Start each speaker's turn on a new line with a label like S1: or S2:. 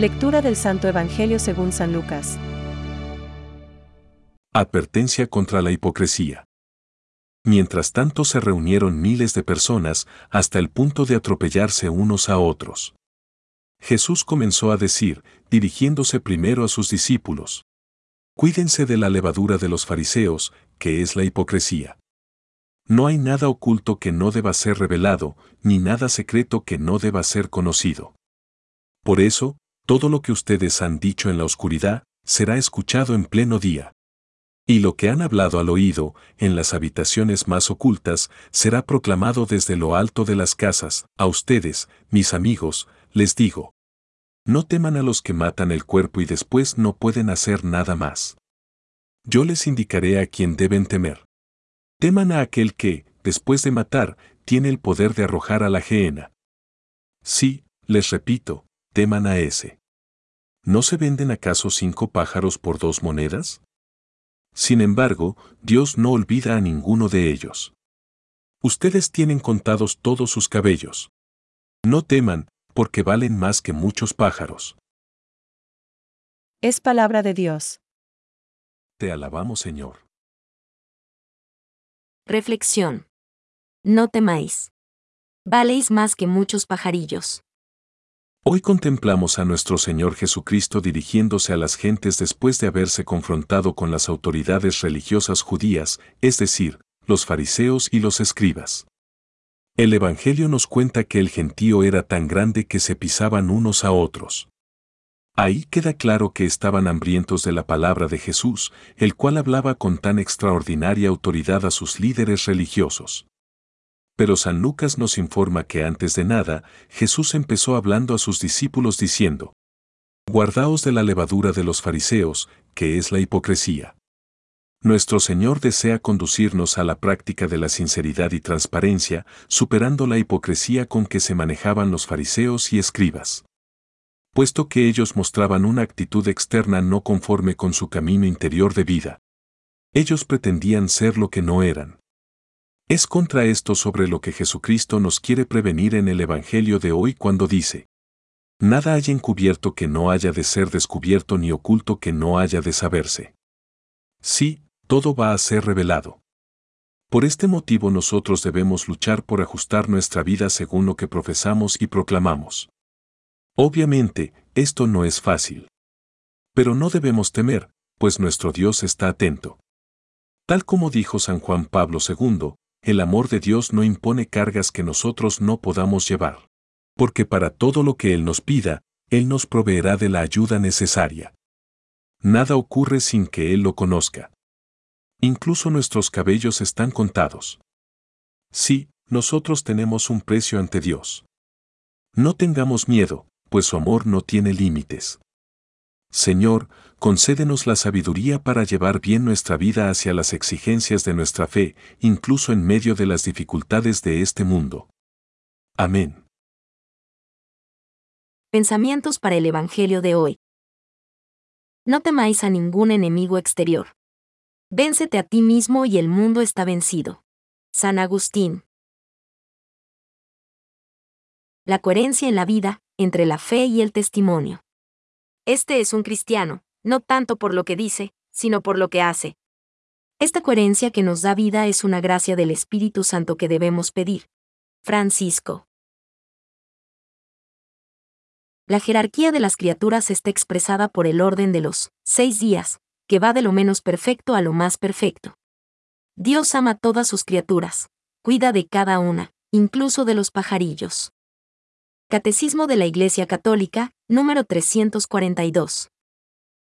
S1: Lectura del Santo Evangelio según San Lucas.
S2: Advertencia contra la hipocresía. Mientras tanto se reunieron miles de personas hasta el punto de atropellarse unos a otros. Jesús comenzó a decir, dirigiéndose primero a sus discípulos, Cuídense de la levadura de los fariseos, que es la hipocresía. No hay nada oculto que no deba ser revelado, ni nada secreto que no deba ser conocido. Por eso, todo lo que ustedes han dicho en la oscuridad, será escuchado en pleno día. Y lo que han hablado al oído, en las habitaciones más ocultas, será proclamado desde lo alto de las casas. A ustedes, mis amigos, les digo. No teman a los que matan el cuerpo y después no pueden hacer nada más. Yo les indicaré a quién deben temer. Teman a aquel que, después de matar, tiene el poder de arrojar a la gehenna. Sí, les repito, teman a ese. ¿No se venden acaso cinco pájaros por dos monedas? Sin embargo, Dios no olvida a ninguno de ellos. Ustedes tienen contados todos sus cabellos. No teman, porque valen más que muchos pájaros.
S1: Es palabra de Dios.
S2: Te alabamos, Señor.
S3: Reflexión. No temáis. Valéis más que muchos pajarillos.
S2: Hoy contemplamos a nuestro Señor Jesucristo dirigiéndose a las gentes después de haberse confrontado con las autoridades religiosas judías, es decir, los fariseos y los escribas. El Evangelio nos cuenta que el gentío era tan grande que se pisaban unos a otros. Ahí queda claro que estaban hambrientos de la palabra de Jesús, el cual hablaba con tan extraordinaria autoridad a sus líderes religiosos. Pero San Lucas nos informa que antes de nada, Jesús empezó hablando a sus discípulos diciendo, Guardaos de la levadura de los fariseos, que es la hipocresía. Nuestro Señor desea conducirnos a la práctica de la sinceridad y transparencia, superando la hipocresía con que se manejaban los fariseos y escribas. Puesto que ellos mostraban una actitud externa no conforme con su camino interior de vida. Ellos pretendían ser lo que no eran. Es contra esto sobre lo que Jesucristo nos quiere prevenir en el Evangelio de hoy cuando dice, Nada hay encubierto que no haya de ser descubierto ni oculto que no haya de saberse. Sí, todo va a ser revelado. Por este motivo nosotros debemos luchar por ajustar nuestra vida según lo que profesamos y proclamamos. Obviamente, esto no es fácil. Pero no debemos temer, pues nuestro Dios está atento. Tal como dijo San Juan Pablo II, el amor de Dios no impone cargas que nosotros no podamos llevar. Porque para todo lo que Él nos pida, Él nos proveerá de la ayuda necesaria. Nada ocurre sin que Él lo conozca. Incluso nuestros cabellos están contados. Sí, nosotros tenemos un precio ante Dios. No tengamos miedo, pues su amor no tiene límites. Señor, concédenos la sabiduría para llevar bien nuestra vida hacia las exigencias de nuestra fe, incluso en medio de las dificultades de este mundo. Amén.
S3: Pensamientos para el Evangelio de hoy. No temáis a ningún enemigo exterior. Véncete a ti mismo y el mundo está vencido. San Agustín. La coherencia en la vida, entre la fe y el testimonio. Este es un cristiano, no tanto por lo que dice, sino por lo que hace. Esta coherencia que nos da vida es una gracia del Espíritu Santo que debemos pedir. Francisco. La jerarquía de las criaturas está expresada por el orden de los seis días, que va de lo menos perfecto a lo más perfecto. Dios ama todas sus criaturas, cuida de cada una, incluso de los pajarillos. Catecismo de la Iglesia Católica, número 342.